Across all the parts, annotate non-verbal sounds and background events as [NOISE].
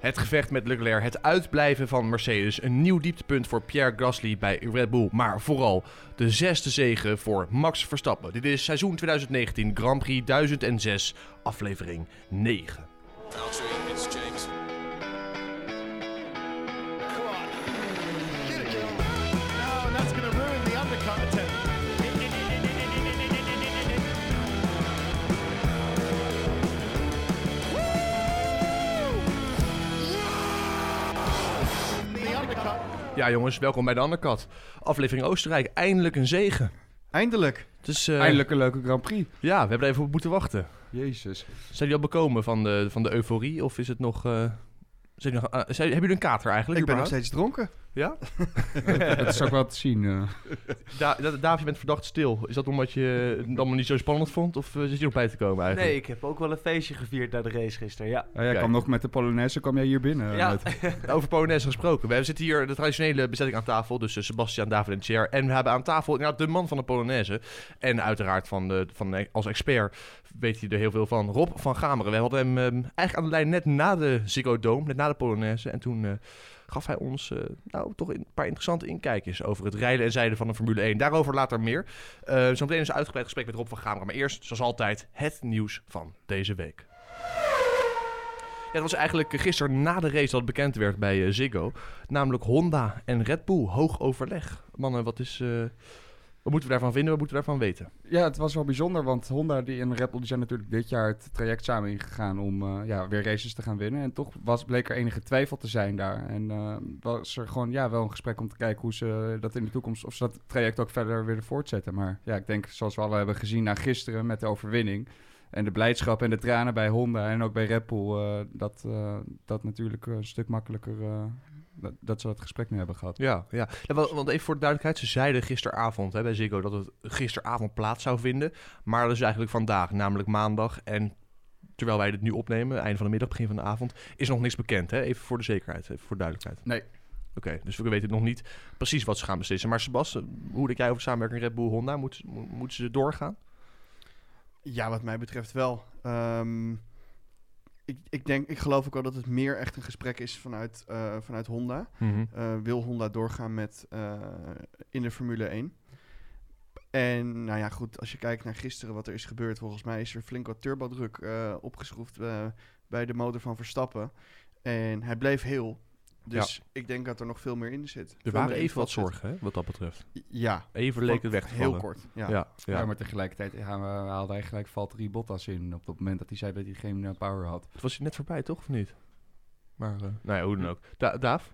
Het gevecht met Leclerc, het uitblijven van Mercedes, een nieuw dieptepunt voor Pierre Gasly bij Red Bull, maar vooral de zesde zege voor Max Verstappen. Dit is seizoen 2019 Grand Prix 1006, aflevering 9. Ja jongens, welkom bij de Undercut. Aflevering Oostenrijk, eindelijk een zege. Eindelijk. Is, eh, Eindelijk een leuke Grand Prix. Ja, we hebben er even op moeten wachten. Jezus. Zijn jullie al bekomen van de, van de euforie of is het nog... eh, zijn jullie nog eh, zijn, hebben jullie een kater eigenlijk? Ik ben nog überhaupt? steeds dronken. Ja? [LAUGHS] dat is ook wel te zien. eh. Da Da- David, je bent verdacht stil. Is dat omdat je het allemaal niet zo spannend vond? Of eh, zit je nog bij te komen eigenlijk? Nee, ik heb ook wel een feestje gevierd na de race gisteren, ja. Ja, jij Kijk. kwam nog met de Polonaise, kwam jij hier binnen. Ja. met- [LAUGHS] Over Polonaise gesproken. We zitten hier de traditionele bezetting aan tafel. Dus eh, Sebastian, David en Cher. En we hebben aan tafel inderdaad de man van de Polonaise. En uiteraard van de, van, de- als expert weet hij er heel veel van. Rob van Gameren. We hadden hem eh, eigenlijk aan de lijn net na de Ziggo Dome. Net na de Polonaise. En toen eh, gaf hij ons eh, nou, toch een paar interessante inkijkjes over het rijden en zijden van de Formule 1. Daarover later meer. Eh zometeen is een uitgebreid gesprek met Rob van Gameren. Maar eerst, zoals altijd, het nieuws van deze week. Ja, dat was eigenlijk gisteren na de race dat bekend werd bij eh, Ziggo. Namelijk Honda en Red Bull, hoog overleg. Mannen, wat, is, wat moeten we daarvan vinden? Wat moeten we daarvan weten? Ja, het was wel bijzonder, want Honda die en Red die zijn natuurlijk dit jaar het traject samen ingegaan om eh, ja, weer races te gaan winnen. En toch was, bleek er enige twijfel te zijn daar. En eh, was er gewoon ja, wel een gesprek om te kijken hoe ze dat in de toekomst, of ze dat traject ook verder willen voortzetten. Maar ja, ik denk zoals we al hebben gezien na gisteren met de overwinning en de blijdschap en de tranen bij Honda en ook bij Red eh, dat, eh, dat natuurlijk een stuk makkelijker, dat, dat ze dat gesprek nu hebben gehad. Ja, ja. Ja, wa- want even voor de duidelijkheid, ze zeiden gisteravond hè, bij Ziggo dat het gisteravond plaats zou vinden. Maar dat is eigenlijk vandaag, namelijk maandag. En terwijl wij dit nu opnemen, einde van de middag, begin van de avond, is nog niks bekend. Hè? Even voor de zekerheid, even voor de duidelijkheid. Nee. Oké, dus we weten nog niet precies wat ze gaan beslissen. Maar Sebas, hoe denk jij over samenwerking Red Bull-Honda? Moet, mo- moeten ze doorgaan? Ja, wat mij betreft wel. Ehm, ik, ik, denk, ik geloof ook wel dat het meer echt een gesprek is vanuit, eh, vanuit Honda. Eh, wil Honda doorgaan met eh, in de Formule 1? En nou ja, goed, als je kijkt naar gisteren wat er is gebeurd, volgens mij is er flink wat turbodruk opgeschroefd bij de motor van Verstappen. En hij bleef heel. Dus ik denk dat er nog veel meer in zit. Er waren even wat zorgen, hè, wat dat betreft. Ja, Even leek het weg te heel kort. Ja. Ja, ja. Ja, maar tegelijkertijd ja, we haalden hij gelijk Valtteri Bottas in op het moment dat hij zei dat hij geen eh, power had. Het was je net voorbij, toch? Of niet? Maar, eh, nou ja, hoe dan ook. Da Daaf,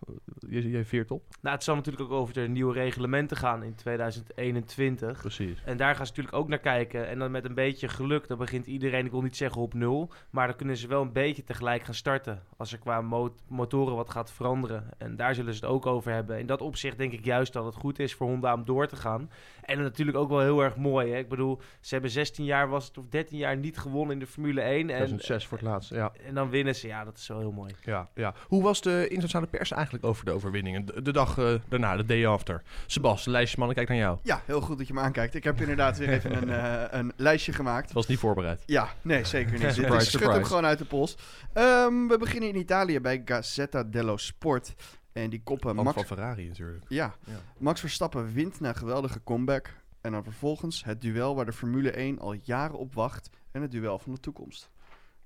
jij, jij veert op. Nou, het zal natuurlijk ook over de nieuwe reglementen gaan in 2021. Precies. En daar gaan ze natuurlijk ook naar kijken. En dan met een beetje geluk, dan begint iedereen, ik wil niet zeggen op nul. Maar dan kunnen ze wel een beetje tegelijk gaan starten. Als er qua mo- motoren wat gaat veranderen. En daar zullen ze het ook over hebben. In dat opzicht denk ik juist dat het goed is voor Honda om door te gaan. En natuurlijk ook wel heel erg mooi. Hè? Ik bedoel, ze hebben 16 jaar, was het, of 13 jaar niet gewonnen in de Formule 1. En, 2006 voor het laatst, ja. en dan winnen ze. Ja, dat is wel heel mooi. ja, ja. Hoe was de internationale pers eigenlijk over de overwinningen? De, de dag eh, daarna, de day after. Sebas, lijstjesman, ik kijk naar jou. Ja, heel goed dat je me aankijkt. Ik heb inderdaad weer even een, [LAUGHS] eh, een lijstje gemaakt. Was niet voorbereid. Ja, nee, zeker niet. [LAUGHS] Surprise, is- schud hem gewoon uit de pols. Ehm, we beginnen in Italië bij Gazzetta dello Sport. En die koppen Max, van Ferrari natuurlijk. ja, Ja. Max Verstappen wint na een geweldige comeback. En dan vervolgens het duel waar de Formule 1 al jaren op wacht. En het duel van de toekomst.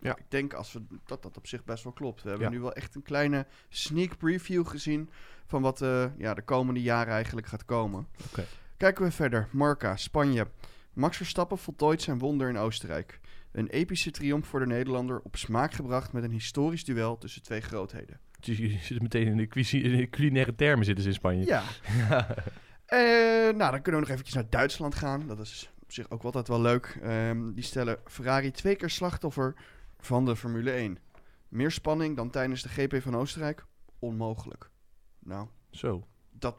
Ja. Ik denk als we, dat dat op zich best wel klopt. We hebben Ja. nu wel echt een kleine sneak preview gezien... van wat eh, ja, de komende jaren eigenlijk gaat komen. Kijken we verder. Marca, Spanje. Max Verstappen voltooit zijn wonder in Oostenrijk. Een epische triomf voor de Nederlander op smaak gebracht met een historisch duel tussen twee grootheden. Dus je zit meteen in de, in de culinaire termen zitten ze in Spanje. [LAUGHS] Ja. Eh, nou, dan kunnen we nog eventjes naar Duitsland gaan. Dat is op zich ook altijd wel leuk. Ehm, die stellen Ferrari twee keer slachtoffer van de Formule 1. Meer spanning dan tijdens de GP van Oostenrijk? Onmogelijk. Nou, Zo. dat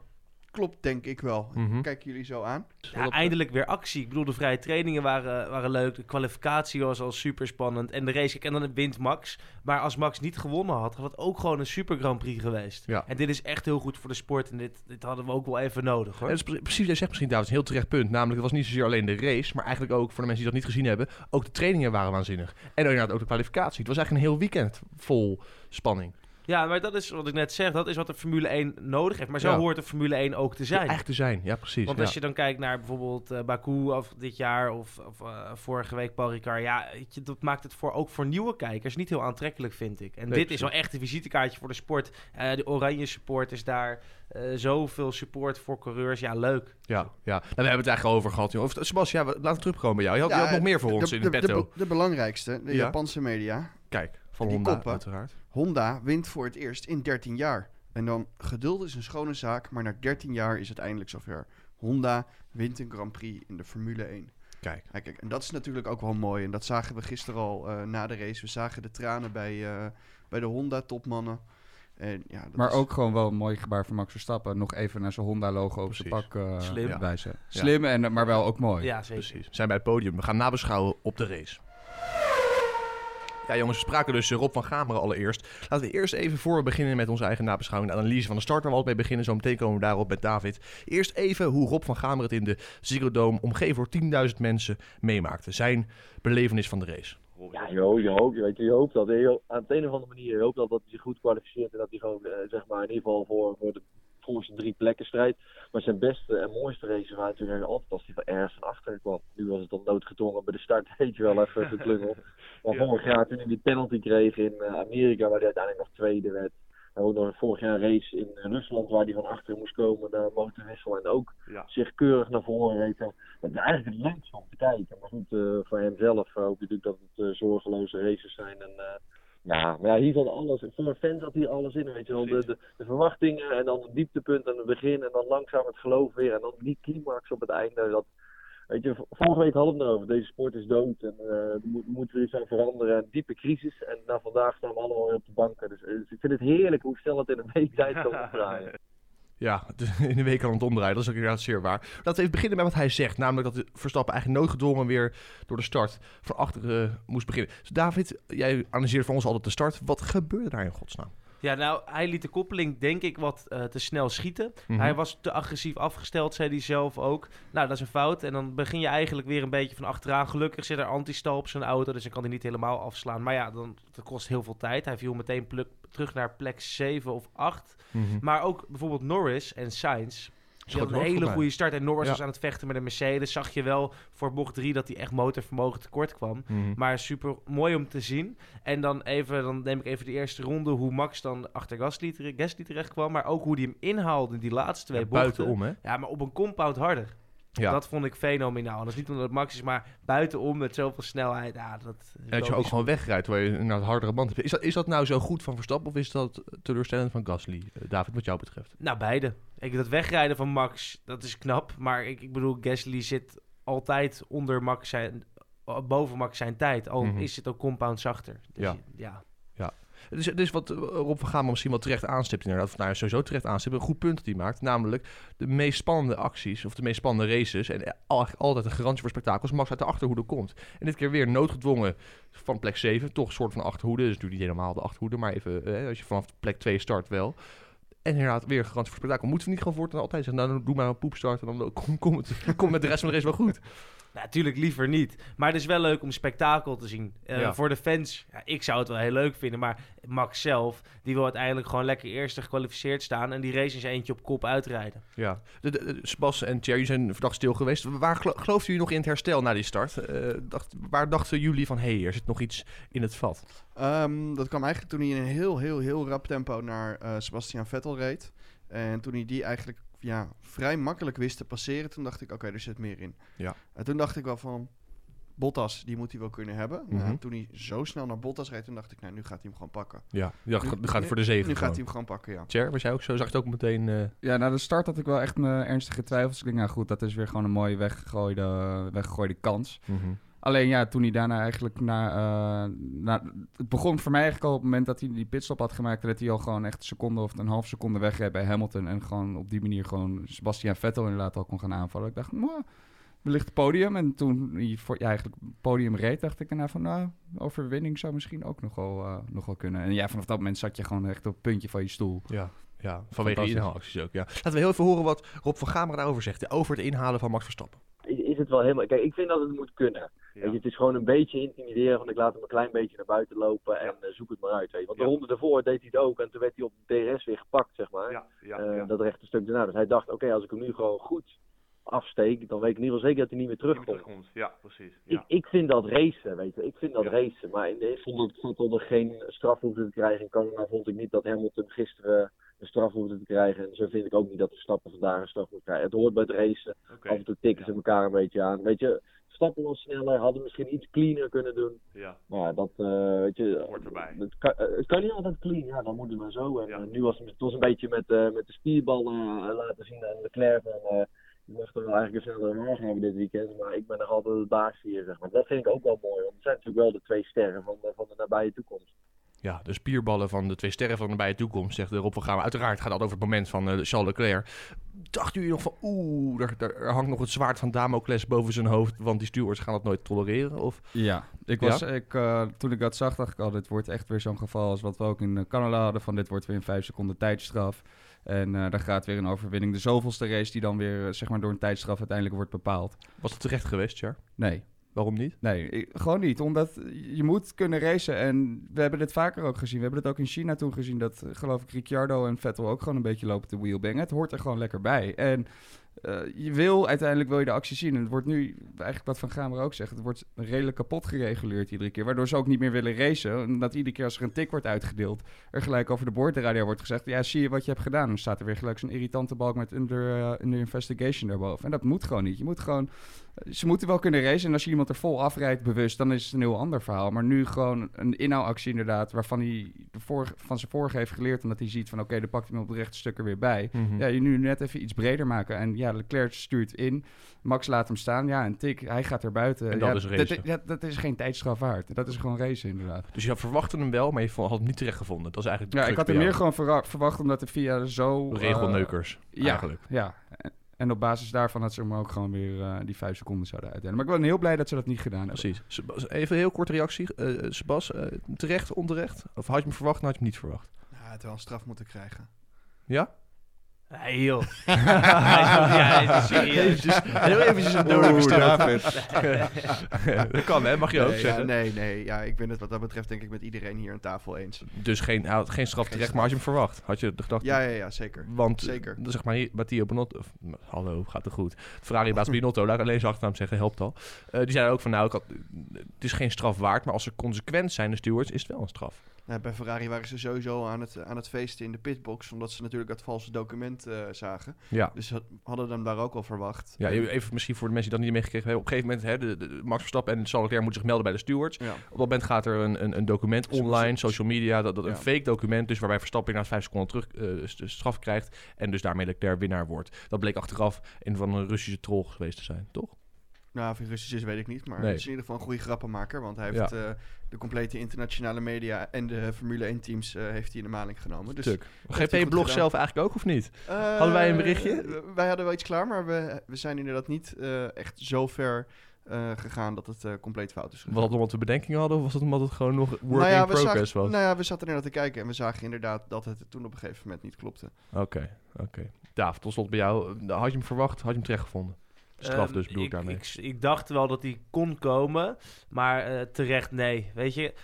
klopt denk ik wel. Mhm. Kijken jullie zo aan? Ja, eindelijk weer actie. Ik bedoel, de vrije trainingen waren, waren leuk. De kwalificatie was al super spannend. En de race, kijk, en dan wint Max. Maar als Max niet gewonnen had, had het ook gewoon een super Grand Prix geweest. Ja. En dit is echt heel goed voor de sport. En dit, dit hadden we ook wel even nodig, En hoor. dat is pre- precies, jij zegt misschien David, een heel terecht punt. Namelijk, het was niet zozeer alleen de race, maar eigenlijk ook voor de mensen die dat niet gezien hebben, ook de trainingen waren waanzinnig. En inderdaad ook de kwalificatie. Het was eigenlijk een heel weekend vol spanning. Ja, maar dat is wat ik net zeg. Dat is wat de Formule 1 nodig heeft. Maar zo Ja. hoort de Formule 1 ook te zijn. Echt te zijn, ja precies. Want ja. als je dan kijkt naar bijvoorbeeld eh, Baku of dit jaar of, of eh, vorige week Paul Ricard, ja, je, dat maakt het voor, ook voor nieuwe kijkers niet heel aantrekkelijk, vind ik. En Nee, dit precies. is wel echt een visitekaartje voor de sport. Eh, de oranje support is daar, eh, zoveel support voor coureurs, ja, leuk. Ja, ja. Nou, we hebben het eigenlijk over gehad. joh. Of, Sebastian, ja, we- laten we terugkomen bij jou. Je had, je had nog meer voor ons de, in de, het de, petto. de belangrijkste, de Ja. Japanse media. Kijk, van die Honda koppen. uiteraard. Honda wint voor het eerst in 13 jaar. En dan, geduld is een schone zaak, maar na 13 jaar is het eindelijk zover. Honda wint een Grand Prix in de Formule 1. Kijk. Ja, kijk, en dat is natuurlijk ook wel mooi. En dat zagen we gisteren al eh, na de race. We zagen de tranen bij, eh, bij de Honda-topmannen. En, ja, dat Maar is- ook gewoon wel een mooi gebaar van Max Verstappen. Nog even naar zijn Honda-logo op zijn pak eh, Slim. Ja. wijzen. Slim, en, maar wel ook mooi. Ja, zeker. Precies. We zijn bij het podium. We gaan nabeschouwen op de race. Ja, jongens, we spraken dus Rob van Gameren allereerst. Laten we eerst even, voor we beginnen met onze eigen nabeschouwing, de analyse van de start, waar we altijd mee beginnen. Zo meteen komen we daarop met David. Eerst even hoe Rob van Gameren het in de Ziggo Dome, omgeven door 10.000 mensen, meemaakte. Zijn belevenis van de race. Ja, je, ho- je, hoopt, weet je, hoopt dat. Aan de een of andere manier, je hoopt dat, dat hij zich goed kwalificeert en dat hij gewoon, eh, zeg maar, in ieder geval voor, voor de voorste drie plekken strijdt. Maar zijn beste en mooiste races waren natuurlijk altijd als hij van ergens van achter kwam. Nu was het dan noodgedwongen bij de start, [LAUGHS] weet je wel, even geklungeld. [LAUGHS] Maar vorig jaar toen hij die penalty kreeg in eh, Amerika, waar hij uiteindelijk nog tweede werd. En ook nog vorig jaar een race in eh, Rusland waar hij van achter moest komen na een motorwissel en ook Ja. zich keurig naar voren reed. Dat is eigenlijk het leukste om te kijken. Maar goed, eh, voor hemzelf hoop je natuurlijk dat het zorgeloze races zijn. En, ja, maar ja, hier zat alles. Voor een fan zat hier alles in. Weet je wel, de, de, de verwachtingen en dan het dieptepunt aan het begin. En dan langzaam het geloof weer. En dan die climax op het einde. Dat, weet je, vorige week hadden we het erover. Deze sport is dood. En eh, er moet, moet weer iets aan veranderen. Een diepe crisis. En na vandaag staan we allemaal weer op de banken. Dus, eh, ik vind het heerlijk hoe snel het in een week tijd kan [LAUGHS] omdraaien. Ja, [LAUGHS] in de week kan het omdraaien. Dat is ook inderdaad zeer waar. Laten we even beginnen met wat hij zegt. Namelijk dat Verstappen eigenlijk noodgedwongen weer door de start van achteren moest beginnen. Dus David, jij analyseert voor ons altijd de start. Wat gebeurde daar in godsnaam? Ja, nou, hij liet de koppeling denk ik wat eh, te snel schieten. Mhm. Hij was te agressief afgesteld, zei hij zelf ook. Nou, dat is een fout. En dan begin je eigenlijk weer een beetje van achteraan. Gelukkig zit er antistal op zijn auto, dus dan kan hij niet helemaal afslaan. Maar ja, dan, dat kost heel veel tijd. Hij viel meteen terug naar plek 7 of 8. Mhm. Maar ook bijvoorbeeld Norris en Sainz. Schoot had een hele goede start. En Norris Ja. was aan het vechten met een Mercedes. Zag je wel voor bocht 3 dat hij echt motorvermogen tekort kwam. Mhm. Maar super mooi om te zien. En dan, even, dan neem ik even de eerste ronde hoe Max dan achter Gasly, Gasly terecht kwam. Maar ook hoe hij hem inhaalde in die laatste twee Ja, bochten. buitenom, hè? Ja, maar op een compound harder. Ja. Dat vond ik fenomenaal. Dat is niet omdat het Max is, maar buitenom met zoveel snelheid. Ja, dat En dat je ook gewoon wegrijdt waar je een hardere band hebt. Is dat, is dat nou zo goed van Verstappen of is dat teleurstellend van Gasly? Eh, David, wat jou betreft. Nou, beide. Ik, dat wegrijden van Max, dat is knap. Maar ik, ik bedoel, Gasly zit altijd onder Max zijn... Boven Max zijn tijd. Al Mhm. is het ook compound zachter. Dus Ja. ja. Het is, het is wat eh, Rob van Gamer misschien wel terecht aanstipt inderdaad. Of nou sowieso terecht aanstipt. Een goed punt dat hij maakt. Namelijk de meest spannende acties of de meest spannende races. En al- altijd een garantie voor spektakel als Max uit de achterhoede komt. En dit keer weer noodgedwongen van plek 7. Toch een soort van achterhoede. Dus natuurlijk niet helemaal de achterhoede. Maar even eh, als je vanaf plek 2 start wel. En inderdaad weer een garantie voor spektakel. Moeten we niet gewoon voortaan altijd zeggen. Nou, doe maar een poepstart. En dan [LAUGHS] kom, kom, het, kom met de rest van de race wel goed. Natuurlijk liever niet. Maar het is wel leuk om spektakel te zien. Eh, Ja. Voor de fans, ja, ik zou het wel heel leuk vinden. Maar Max zelf, die wil uiteindelijk gewoon lekker eerste gekwalificeerd staan. En die race is eentje op kop uitrijden. Ja, de, de, de- Sebas en Thierry zijn vandaag stil geweest. Waar gelo geloofden jullie nog in het herstel na die start? Eh, dacht, waar dachten jullie van, hé, hey, er zit nog iets in het vat? Ehm, dat kwam eigenlijk toen hij in een heel, heel, heel rap tempo naar eh, Sebastian Vettel reed. En toen hij die eigenlijk ja, vrij makkelijk wist te passeren, toen dacht ik, oké, er zit meer in. Ja. En toen dacht ik wel van, Bottas, die moet hij wel kunnen hebben. Nou, Mhm. toen hij zo snel naar Bottas reed, toen dacht ik, nou, nu gaat hij hem gewoon pakken. Ja, ja Nu- gaat het voor de zegen Nu gaat hij hem gewoon pakken, ja. Tjer, was jij ook zo? Zag je het ook meteen... eh, Ja, na de start had ik wel echt mijn ernstige twijfels. Ik denk, nou goed, dat is weer gewoon een mooie weggegooide, weggegooide kans. Alleen ja, toen hij daarna eigenlijk naar, eh, naar... Het begon voor mij eigenlijk al op het moment dat hij die pitstop had gemaakt... dat hij al gewoon echt een seconde of een half seconde wegreed bij Hamilton... en gewoon op die manier gewoon Sebastian Vettel inderdaad al kon gaan aanvallen. Ik dacht, nou, wellicht het podium. En toen hij voor, ja, eigenlijk het podium reed, dacht ik daarna van... nou, overwinning zou misschien ook nog wel, eh, nog wel kunnen. En ja, vanaf dat moment zat je gewoon echt op het puntje van je stoel. Ja, ja vanwege inhaalacties ook, ja. Laten we heel even horen wat Rob van Gameren daarover zegt. Over het inhalen van Max Verstappen. Het wel helemaal... Kijk, ik vind dat het moet kunnen. Weet je, het is gewoon een beetje intimideren, want ik laat hem een klein beetje naar buiten lopen en eh, zoek het maar uit. Weet je. Want de Ja. ronde daarvoor deed hij het ook en toen werd hij op de DRS weer gepakt, zeg maar. Ja. Dat rechte stuk daarna. Dus hij dacht, oké, als ik hem nu gewoon goed afsteek, dan weet ik in ieder geval zeker dat hij niet meer terugkomt. terugkomt. Ja, precies. Ik, ik vind dat racen, weet je. Ik vind dat racen. Maar in de Vettel er geen straf hoefde te krijgen. In Canada vond ik niet dat Hamilton gisteren een straf hoefde te krijgen. En zo vind ik ook niet dat Verstappen vandaag een straf moet krijgen. Het hoort bij het racen. Oké. Af en toe tikken ze elkaar een beetje aan. Weet je, Verstappen was sneller, hadden misschien iets cleaner kunnen doen. Ja, Maar ja, dat, eh, weet je... hoort erbij. Het kan, eh, het kan niet altijd clean, ja, dan moet het maar zo. En Ja. eh, nu was het, het was een beetje met, met de spierballen eh, laten zien aan Leclerc van... je mocht er wel eigenlijk een snellere wagen hebben dit weekend, maar ik ben nog altijd de baas hier, zeg maar. Dat vind ik ook wel mooi, want het zijn natuurlijk wel de twee sterren van, de- van de nabije toekomst. Ja, de spierballen van de twee sterren van de nabije toekomst, zegt Rob van Gamer. Uiteraard gaat het over het moment van eh, Charles Leclerc. Dachten jullie nog van, oeh, daar, daar er hangt nog het zwaard van Damocles boven zijn hoofd, want die stewards gaan dat nooit tolereren? Of, Ja, ik Ja? was, Ik, eh, toen ik dat zag, dacht ik al, dit wordt echt weer zo'n geval als wat we ook in eh, Canada hadden. Van dit wordt weer een vijf seconden tijdstraf. En eh daar gaat weer een overwinning. De zoveelste race die dan weer zeg maar door een tijdstraf uiteindelijk wordt bepaald. was het terecht geweest, Jar? Nee, Waarom niet? nee, gewoon niet. Omdat je moet kunnen racen. En we hebben dit vaker ook gezien. We hebben het ook in China toen gezien. Dat eh, geloof ik Ricciardo en Vettel ook gewoon een beetje lopen te wheelbangen. Het hoort er gewoon lekker bij. En eh, je wil uiteindelijk wil je de actie zien. En het wordt nu, eigenlijk wat Van Gamer ook zegt, het wordt redelijk kapot gereguleerd iedere keer. Waardoor ze ook niet meer willen racen. Omdat iedere keer als er een tik wordt uitgedeeld, er gelijk over de boordradio wordt gezegd: Ja, zie je wat je hebt gedaan? Dan staat er weer gelijk zo'n irritante balk met under, eh, under investigation daarboven. En dat moet gewoon niet. Je moet gewoon. Ze moeten wel kunnen racen. En als je iemand er vol afrijdt bewust, dan is het een heel ander verhaal. Maar nu gewoon een inhoudactie inderdaad, waarvan hij de vorige, van zijn vorige heeft geleerd. Omdat hij ziet van oké, dan pakt hij me op het rechte stuk er weer bij. Mhm. Ja, je nu net even iets breder maken. En ja, Leclerc stuurt in. Max laat hem staan. Ja, een tik. Hij gaat er buiten. En dat ja, is racen. Dat, dat is geen tijdstraf waard. Dat is gewoon racen, inderdaad. Dus je verwachtte hem wel, maar je had hem niet terecht gevonden. Dat is eigenlijk de Ja, ik had bij meer gewoon verwacht, omdat de VIA zo... eh, Regelneukers, ja, eigenlijk. ja. En- op basis daarvan dat ze hem ook gewoon weer eh, die vijf seconden zouden uitdelen. Maar ik ben heel blij dat ze dat niet gedaan hebben. Precies. Even een heel korte reactie. Eh Sebas, eh, terecht, onterecht? Of had je hem verwacht, of had je hem niet verwacht? Ja, hij had wel een straf moeten krijgen. Ja? Nee joh. [LAUGHS] ja, dit is serieus. Heel eventjes een dodelijke straf. [LAUGHS] dat kan hè, mag je ook nee, ja, zeggen. nee, nee. Ja, ik ben het wat dat betreft denk ik met iedereen hier aan tafel eens. Dus geen, geen straf Geen terecht, maar had je hem verwacht? Had je gedacht? Ja, ja, ja, zeker. Want, Zeker. eh, zeg maar, hier, Matteo Bonotto, of, hallo, gaat het goed. Ferrari-baas [LAUGHS] Binotto, laat ik alleen zijn achternaam zeggen, helpt al. Eh, die zeiden ook van, nou, ik had, het is geen straf waard, maar als ze consequent zijn, de stewards, is het wel een straf. Nou, bij Ferrari waren ze sowieso aan het, aan het feesten in de pitbox, omdat ze natuurlijk dat valse document eh, zagen. Ja. Dus ze hadden hem daar ook al verwacht. Ja, even misschien voor de mensen die dat niet meegekregen hebben. Op een gegeven moment, hè, de, de- Max Verstappen en Charles Leclerc moeten zich melden bij de stewards. Ja. Op dat moment gaat er een, een, een document online, social media, dat, dat een fake document, dus waarbij Verstappen na vijf seconden terug eh, st- straf krijgt en dus daarmee Leclerc winnaar wordt. Dat bleek achteraf een van een Russische troll geweest te zijn, toch? Nou, of hij Russisch is, weet ik niet. Maar Nee. het is in ieder geval een goede grappenmaker. Want hij Ja. heeft eh, de complete internationale media en de Formule 1 teams eh, heeft hij in de maling genomen. Dus, GP-blog zelf eigenlijk ook, of niet? Eh, Hadden wij een berichtje? Wij hadden wel iets klaar, maar we, we zijn inderdaad niet echt zo ver gegaan dat het compleet fout is gegaan. Was dat omdat we bedenkingen hadden, of was het omdat het gewoon nog work nou ja, in progress zagen, was? nou ja, we zaten er naar te kijken en we zagen inderdaad dat het toen op een gegeven moment niet klopte. Oké, oké. Daaf, tot slot bij jou. Had je hem verwacht? Had je hem terecht gevonden? Straf Ehm, dus, bedoel ik ik, daarmee. Ik, ik dacht wel dat hij kon komen, maar eh, terecht nee. Weet je,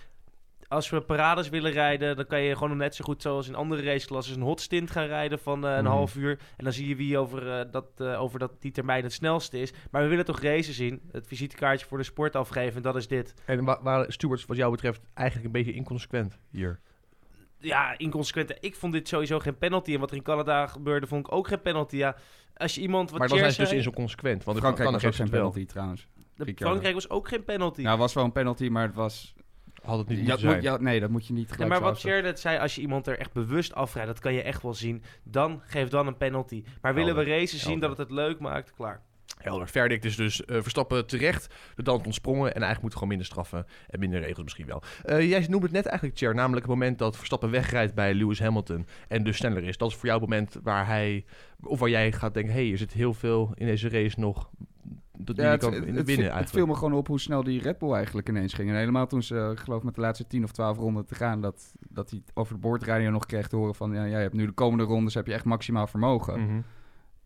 als we parades willen rijden, dan kan je gewoon net zo goed zoals in andere raceklassen een hot stint gaan rijden van eh, een Mhm. half uur. En dan zie je wie over, eh, dat, over dat, die termijn het snelste is. Maar we willen toch racen zien, het visitekaartje voor de sport afgeven en dat is dit. En wa- waren stewards wat jou betreft eigenlijk een beetje inconsequent hier? Ja, inconsequent. Ik vond dit sowieso geen penalty. En wat er in Canada gebeurde, vond ik ook geen penalty. Ja, als je iemand wat maar dan zijn ze dus in zo consequent. Want Frankrijk was Canada ook geen wel. penalty trouwens. de-. Frankrijk was ook geen penalty. Het was wel een penalty, maar het was... Had het niet Ja, moeten moet- ja, nee, dat moet je niet Ja, gelijk maar wat afzetten. Sher net zei, als je iemand er echt bewust afrijdt, dat kan je echt wel zien. Dan geef dan een penalty. Maar willen we racen zien Helder. dat het het leuk maakt, klaar. Helder. Verdict is dus eh, Verstappen terecht. De dans ontsprongen. En eigenlijk moet gewoon minder straffen. En minder regels misschien wel. Eh, jij noemde het net eigenlijk, Cher. Namelijk het moment dat Verstappen wegrijdt bij Lewis Hamilton. En dus sneller is. Dat is voor jou het moment waar hij... Of waar jij gaat denken... Hé, hey, er zit heel veel in deze race nog... Dat Ja, het, kan het, het, winnen viel- het viel me gewoon op hoe snel die Red Bull eigenlijk ineens ging. En helemaal toen ze, ik geloof met de laatste 10 of 12 ronden te gaan, dat, dat hij over de boordradio nog kreeg te horen van, ja, jij hebt nu de komende rondes heb je echt maximaal vermogen. Mhm.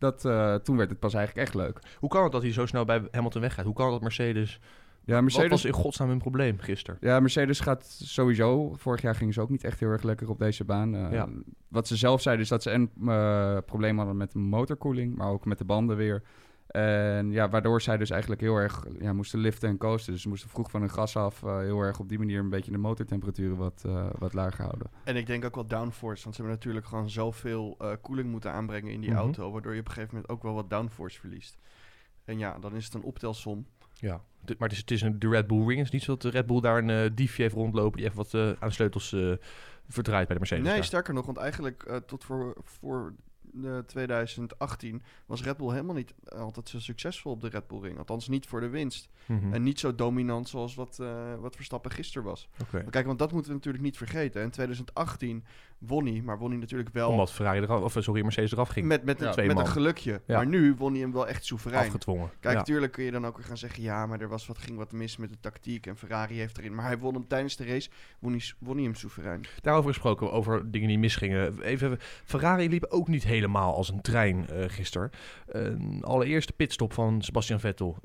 Dat, eh, toen werd het pas eigenlijk echt leuk. Hoe kan het dat hij zo snel bij Hamilton weggaat? Hoe kan het dat Mercedes Ja, Wat Mercedes, was in godsnaam hun probleem gisteren? ja, Mercedes gaat sowieso. Vorig jaar gingen ze ook niet echt heel erg lekker op deze baan. Eh, Ja. Wat ze zelf zeiden is dat ze een uh, probleem hadden met de motorkoeling, maar ook met de banden weer. En ja, waardoor zij dus eigenlijk heel erg ja, moesten liften en coasten. Dus ze moesten vroeg van hun gas af eh, heel erg op die manier een beetje de motortemperaturen wat, eh, wat lager houden. En ik denk ook wel downforce, want ze hebben natuurlijk gewoon zoveel eh, koeling moeten aanbrengen in die Mhm. auto, waardoor je op een gegeven moment ook wel wat downforce verliest. En ja, dan is het een optelsom. Ja, de- maar het is, het is een, de Red Bull Ring. Het is niet zo dat de Red Bull daar een diefje heeft rondlopen die even wat eh, aan de sleutels eh, verdraait bij de Mercedes. nee, daar. sterker nog, want eigenlijk eh, tot voor, voor de 2018 was Red Bull helemaal niet altijd zo succesvol op de Red Bull Ring. Althans niet voor de winst. Mhm. En niet zo dominant zoals wat, eh, wat Verstappen gisteren was. Maar kijk, want dat moeten we natuurlijk niet vergeten. In 2018 won hij, maar won hij natuurlijk wel Omdat Ferrari eraf, of sorry, Mercedes eraf ging. met, met, een, Ja. Met een gelukje. Ja. Maar nu won hij hem wel echt soeverein. afgedwongen. Kijk, natuurlijk kun je dan ook weer gaan zeggen... ja, maar er was wat, ging wat mis met de tactiek en Ferrari heeft erin. Maar hij won hem tijdens de race, won hij, won hij hem soeverein. Daarover gesproken, over dingen die misgingen. Even, Ferrari liep ook niet helemaal als een trein eh gisteren. Een allereerste pitstop van Sebastian Vettel.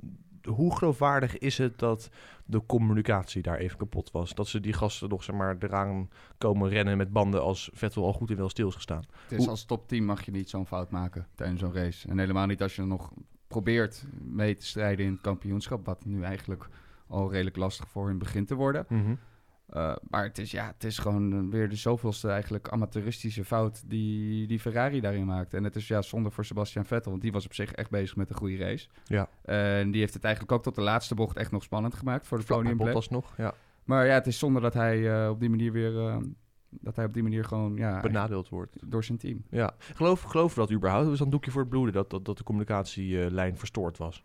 Hoe geloofwaardig is het dat de communicatie daar even kapot was? Dat ze die gasten nog zeg maar, eraan komen rennen met banden als Vettel al goed en wel stil is gestaan. Het is als top 10 mag je niet zo'n fout maken tijdens zo'n race. En helemaal niet als je nog probeert mee te strijden in het kampioenschap. Wat nu eigenlijk al redelijk lastig voor hun begint te worden. Uh, maar het is, ja, het is gewoon weer de zoveelste eigenlijk amateuristische fout die, die Ferrari daarin maakt. En het is ja zonde voor Sebastian Vettel, want die was op zich echt bezig met een goede race. Ja. En die heeft het eigenlijk ook tot de laatste bocht echt nog spannend gemaakt voor de podiumplek. Bottas nog, ja. Maar ja, het is zonde dat hij uh, op die manier weer... Dat hij op die manier gewoon ja, benadeeld wordt. Door zijn team. Ja. Geloof, geloof dat überhaupt? Dat was dan een doekje voor het bloeden dat, dat, dat de communicatielijn verstoord was.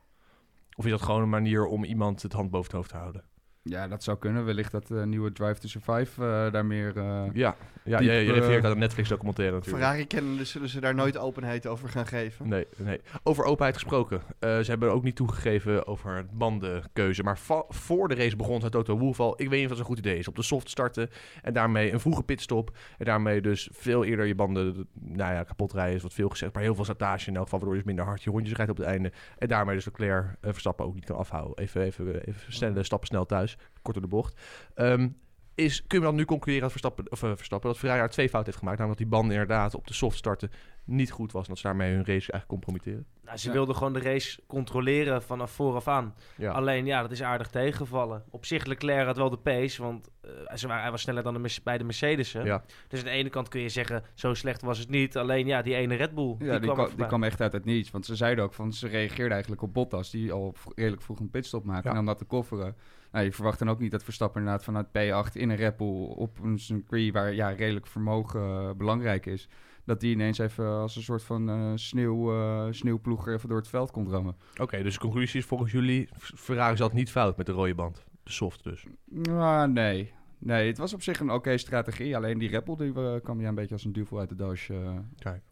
Of is dat gewoon een manier om iemand het hand boven het hoofd te houden? Ja, dat zou kunnen. Wellicht dat uh, nieuwe Drive to Survive uh, daar meer... Uh, ja, ja diep, je, refereert aan een Netflix-documentaire natuurlijk. Ferrari kennen, dus zullen ze daar nooit openheid over gaan geven. Nee, nee. Over openheid gesproken. Uh, ze hebben ook niet toegegeven over bandenkeuze. Maar voor de race begon het Toto Wolff al... Ik weet niet of dat een goed idee is. Op de soft starten en daarmee een vroege pitstop. En daarmee dus veel eerder je banden nou ja, kapot rijden. Is wat veel gezegd. Maar heel veel stage in elk geval. Waardoor je dus minder hard je rondjes rijdt op het einde. En daarmee dus Leclerc uh, Verstappen ook niet kan afhouden. Even, even, even snelle stappen snel thuis kort door de bocht. Um, is, kun je dan nu concluderen dat Verstappen, of, uh, Verstappen dat Ferrari er twee fouten heeft gemaakt? Namelijk dat die banden inderdaad op de soft starten niet goed was. En dat ze daarmee hun race eigenlijk compromitteren. Nou, ze ja. wilden gewoon de race controleren vanaf vooraf aan. Ja. Alleen, ja, dat is aardig tegengevallen. Op zich, Leclerc had wel de pace, want uh, ze waren, hij was sneller dan de, bij de Mercedes. Ja. Dus aan de ene kant kun je zeggen, zo slecht was het niet. Alleen, ja, die ene Red Bull, ja, die, die, kwam, die kwam echt uit het niets. Want ze zeiden ook, van, ze reageerden eigenlijk op Bottas, die al redelijk vroeg een pitstop maakte. Ja. En om dat te kofferen. Nou, je verwacht dan ook niet dat Verstappen inderdaad vanuit P8 in een Red Bull op een circuit waar ja, redelijk vermogen uh, belangrijk is, dat die ineens even als een soort van uh, sneeuw, uh, sneeuwploeger even door het veld komt rammen. Oké, okay, dus de conclusie is volgens jullie, Ferrari zat niet fout met de rode band. De soft dus. Nou, nee. Nee, het was op zich een oké okay strategie. Alleen die Red Bull die, uh, kwam ja een beetje als een duvel uit de doos. Kijk.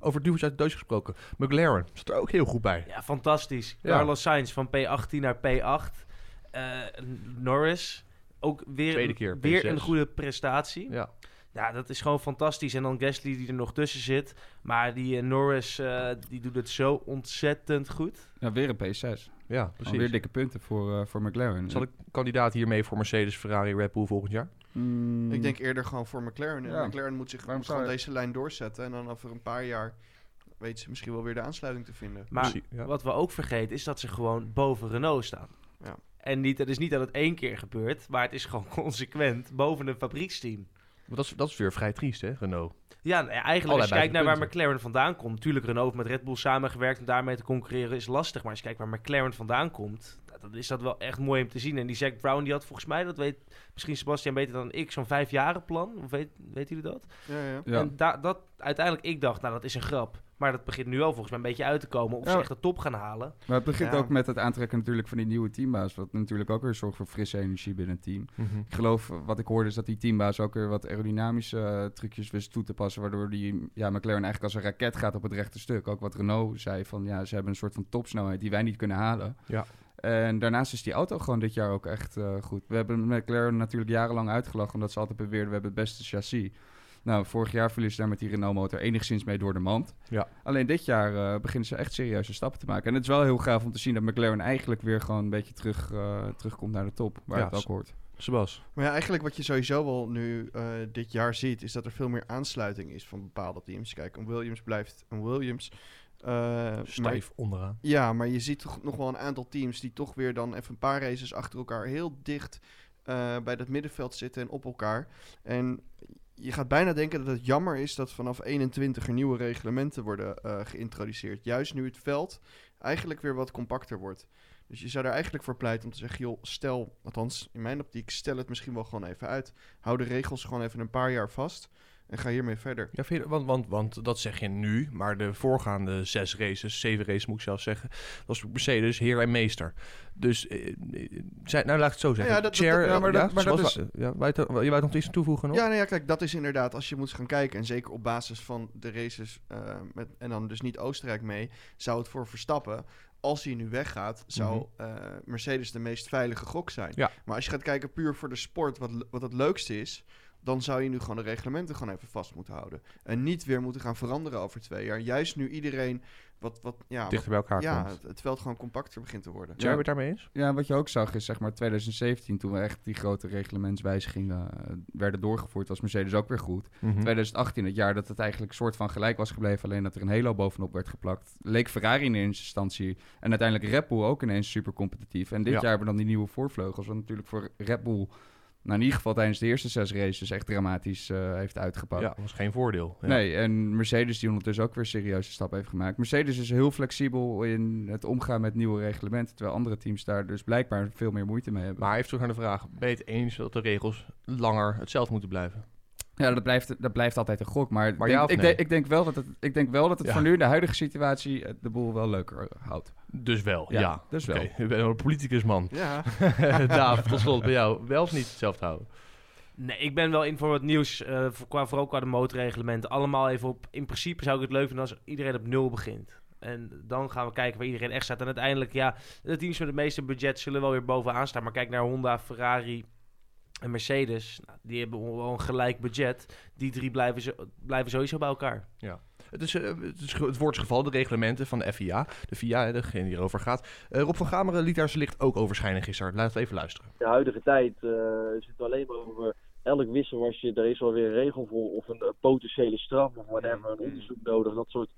Over duwels uit de doos gesproken. McLaren zat er ook heel goed bij. Ja, fantastisch. Ja. Carlos Sainz van P18 naar P8. Uh, Norris, ook weer, Tweede keer, weer P6. een goede prestatie. Ja. Ja, dat is gewoon fantastisch. En dan Gasly die er nog tussen zit. Maar die uh, Norris, uh, die doet het zo ontzettend goed. Ja, weer een P6. Ja, precies. Alweer dikke punten voor, uh, voor McLaren. Zal ik kandidaat hiermee voor Mercedes, Ferrari, Red Bull volgend jaar? Mm. Ik denk eerder gewoon voor McLaren. En. McLaren moet zich gewoon deze lijn doorzetten. En dan over een paar jaar weten ze misschien wel weer de aansluiting te vinden. Maar ja. wat we ook vergeten is dat ze gewoon boven Renault staan. Ja. En niet, het is niet dat het één keer gebeurt, maar het is gewoon [LAUGHS] consequent boven een fabrieksteam. Want dat is, dat is weer vrij triest, hè, Renault? Ja, nou ja, eigenlijk Allerlei als je kijkt naar waar. McLaren vandaan komt. Natuurlijk, Renault heeft met Red Bull samengewerkt en daarmee te concurreren is lastig. Maar als je kijkt waar McLaren vandaan komt, dan is dat wel echt mooi om te zien. En die Zack Brown, die had volgens mij, dat weet misschien Sebastian beter dan ik, zo'n vijfjaren plan. Of weet, weten jullie dat? Ja, ja. Ja. En da- dat, uiteindelijk, ik dacht, nou dat is een grap. Maar dat begint nu al volgens mij een beetje uit te komen of ze Ja. echt de top gaan halen. Maar het begint Ja. ook met het aantrekken natuurlijk van die nieuwe teambaas. Wat natuurlijk ook weer zorgt voor frisse energie binnen het team. Mhm. Ik geloof, wat ik hoorde, is dat die teambaas ook weer wat aerodynamische eh, trucjes wist toe te passen. Waardoor die ja, McLaren eigenlijk als een raket gaat op het rechte stuk. Ook wat Renault zei van ja, ze hebben een soort van topsnelheid die wij niet kunnen halen. Ja. En daarnaast is die auto gewoon dit jaar ook echt eh, goed. We hebben McLaren natuurlijk jarenlang uitgelachen omdat ze altijd beweerden we hebben het beste chassis. Nou, vorig jaar verliezen ze daar met die Renault-motor enigszins mee door de mand. Ja. Alleen dit jaar eh, beginnen ze echt serieuze stappen te maken. En het is wel heel gaaf om te zien dat McLaren eigenlijk weer gewoon een beetje terug, eh, terugkomt naar de top, waar Ja, het ook hoort. Sebas. Maar ja, eigenlijk wat je sowieso wel nu eh, dit jaar ziet, is dat er veel meer aansluiting is van bepaalde teams. Kijk, een Williams blijft een Williams. Eh, maar, Stijf onderaan. ja, maar je ziet toch nog wel een aantal teams die toch weer dan even een paar races achter elkaar heel dicht eh, bij dat middenveld zitten en op elkaar. En je gaat bijna denken dat het jammer is dat vanaf 21 er nieuwe reglementen worden eh, geïntroduceerd. Juist nu het veld eigenlijk weer wat compacter wordt. Dus je zou er eigenlijk voor pleiten om te zeggen, joh, stel, althans in mijn optiek, stel het misschien wel gewoon even uit. Hou de regels gewoon even een paar jaar vast en ga hiermee verder. Ja, je- want, want, want dat zeg je nu, maar de voorgaande zes races, zeven races moet ik zelfs zeggen, was Mercedes heer en meester. Dus, eh, eh, nou laat ik het zo zeggen. Ja, dat- Chair, dat- ja, eh, maar dat- maar dat is- Ja, je, wou nog iets toevoegen nog? Ja, nou ja, kijk, dat is inderdaad, als je moet gaan kijken, en zeker op basis van de races, eh, met, en dan dus niet Oostenrijk mee, zou het voor Verstappen, als hij nu weggaat, zou eh, Mercedes de meest veilige gok zijn. Mhm. Ja. Maar als je gaat kijken puur voor de sport, wat, wat het leukste is, dan zou je nu gewoon de reglementen gewoon even vast moeten houden. En niet weer moeten gaan veranderen over twee jaar. Juist nu iedereen wat, wat ja, Dichter bij elkaar ja komt. het, het veld gewoon compacter begint te worden. Jij het daarmee eens? Ja, wat je ook zag is zeg maar 2017, toen we echt die grote reglementswijzigingen eh, werden doorgevoerd, was Mercedes ook weer goed. Mhm. 2018, het jaar dat het eigenlijk soort van gelijk was gebleven, alleen dat er een halo bovenop werd geplakt, leek Ferrari in eerste instantie en uiteindelijk Red Bull ook ineens super competitief. En dit Ja. jaar hebben we dan die nieuwe voorvleugels, wat natuurlijk voor Red Bull, nou in ieder geval tijdens de eerste zes races, echt dramatisch eh, heeft uitgepakt. Ja, dat was geen voordeel. Ja. Nee, en Mercedes die ondertussen ook weer serieuze stappen heeft gemaakt. Mercedes is heel flexibel in het omgaan met nieuwe reglementen, terwijl andere teams daar dus blijkbaar veel meer moeite mee hebben. Maar even terug naar de vraag. Ben je het eens dat de regels langer hetzelfde moeten blijven? Ja, dat blijft, dat blijft altijd een gok. Maar, Maar ik, ja ik, nee? denk, ik denk wel dat het, ik denk wel dat het Ja. voor nu, in de huidige situatie, eh, de boel wel leuker eh, houdt. Dus wel, ja. Ja, dus wel. Oké, je bent een politicus, man. Ja, [LAUGHS] Daaf, tot slot bij jou. Wel of niet hetzelfde houden? Nee, ik ben wel in voor wat nieuws, eh, voor, qua, vooral qua de motorreglementen. Allemaal even op, in principe zou ik het leuk vinden als iedereen op nul begint. En dan gaan we kijken waar iedereen echt staat. En uiteindelijk, ja, de teams met het meeste budget zullen wel weer bovenaan staan. Maar kijk naar Honda, Ferrari en Mercedes. Nou, die hebben wel een gelijk budget. Die drie blijven, zo, blijven sowieso bij elkaar. Het, is, eh, het, is, het gevallen, de reglementen van de FIA. De FIA, hè, degene die hierover gaat. Eh, Rob van Gameren liet daar zijn licht ook over schijnen gisteren. Laten we even luisteren. de huidige tijd eh zit alleen maar over elk wisselwasje. Er is alweer een regel voor of een potentiële straf of whatever, een onderzoek nodig, dat soort.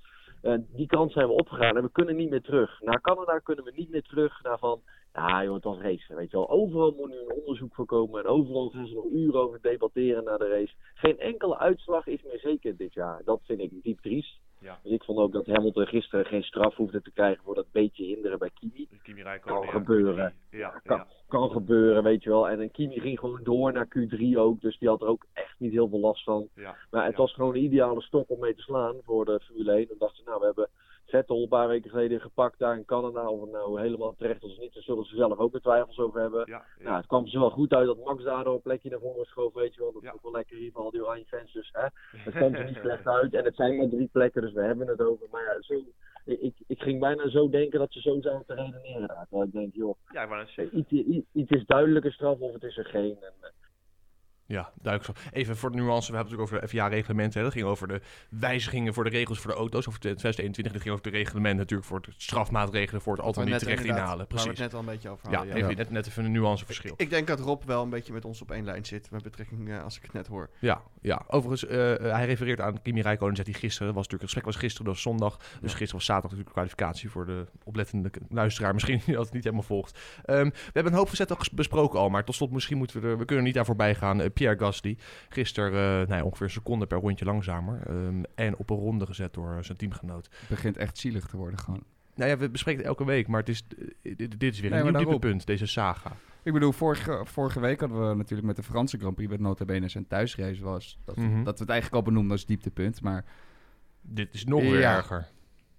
Die kant zijn we opgegaan en we kunnen niet meer terug. Naar Canada kunnen we niet meer terug naar van, ja joh, het was race. Weet je wel, overal moet nu een onderzoek voor komen en overal gaan ze nog uren over debatteren na de race. Geen enkele uitslag is meer zeker dit jaar. Dat vind ik diep triest. Ja. Dus ik vond ook dat Hamilton gisteren geen straf hoefde te krijgen voor dat beetje hinderen bij Kimi. Kimi Kan gebeuren. Ja, Kan, kan gebeuren, weet je wel. En Kimi ging gewoon door naar Q3 ook. Dus die had er ook echt niet heel veel last van. ja. Maar het Ja. was gewoon een ideale stop om mee te slaan voor de Formule 1. Dan dachten ze, nou, we hebben Vettel een paar weken geleden gepakt daar in Canada. Of het nou helemaal terecht was of niet, daar zullen ze zelf ook weer twijfels over hebben. Ja, Nou, het kwam ze wel goed uit dat Max daardoor een plekje naar voren schoof, weet je wel. Dat is Ja. ook wel lekker hier van al die oranje fans. Dus hè, [LAUGHS] het kwam er niet slecht uit. En het zijn maar drie plekken, dus we hebben het over. Maar ja, zo, ik, ik, ging bijna zo denken dat ze zo zouden te redeneren daar. Terwijl ik denk, joh, ja, iets, iets, iets is duidelijke straf of het is er geen. En, eh, Ja, duidelijk zo. Even voor de nuance, we hebben het natuurlijk over de FIA-reglementen. Dat ging over de wijzigingen voor de regels voor de auto's over 2021. Dat ging over de reglementen natuurlijk voor de strafmaatregelen voor het altijd niet terecht inhalen. Waar we Precies. het net al een beetje over Ja, hadden. even, Net, net even een nuanceverschil. Ik denk dat Rob wel een beetje met ons op één lijn zit, met betrekking eh, als ik het net hoor. Ja, ja. overigens, eh, eh, hij refereert aan Kimi Räikkönen, zegt hij gisteren. Was natuurlijk, het gesprek was gisteren, dat was zondag. Dus gisteren was zaterdag natuurlijk kwalificatie voor de oplettende luisteraar. Misschien [LAUGHS] die dat niet helemaal volgt. Ehm, we hebben een hoop ges- besproken al, maar tot slot misschien moeten we er, we kunnen niet daar voorbij gaan. Pierre Gasly, gisteren eh, nou ja, ongeveer een seconde per rondje langzamer. ehm, en op een ronde gezet door eh, zijn teamgenoot. Het begint echt zielig te worden gewoon. Nou ja, we bespreken het elke week, maar het is, eh, dit, dit is weer Nee, een nieuw daarop. dieptepunt, deze saga. Ik bedoel, vorige, vorige week hadden we natuurlijk met de Franse Grand Prix, met nota bene zijn thuisrace was, dat, Mhm. dat we het eigenlijk al benoemden als dieptepunt. Maar Dit is nog weer Ja. erger.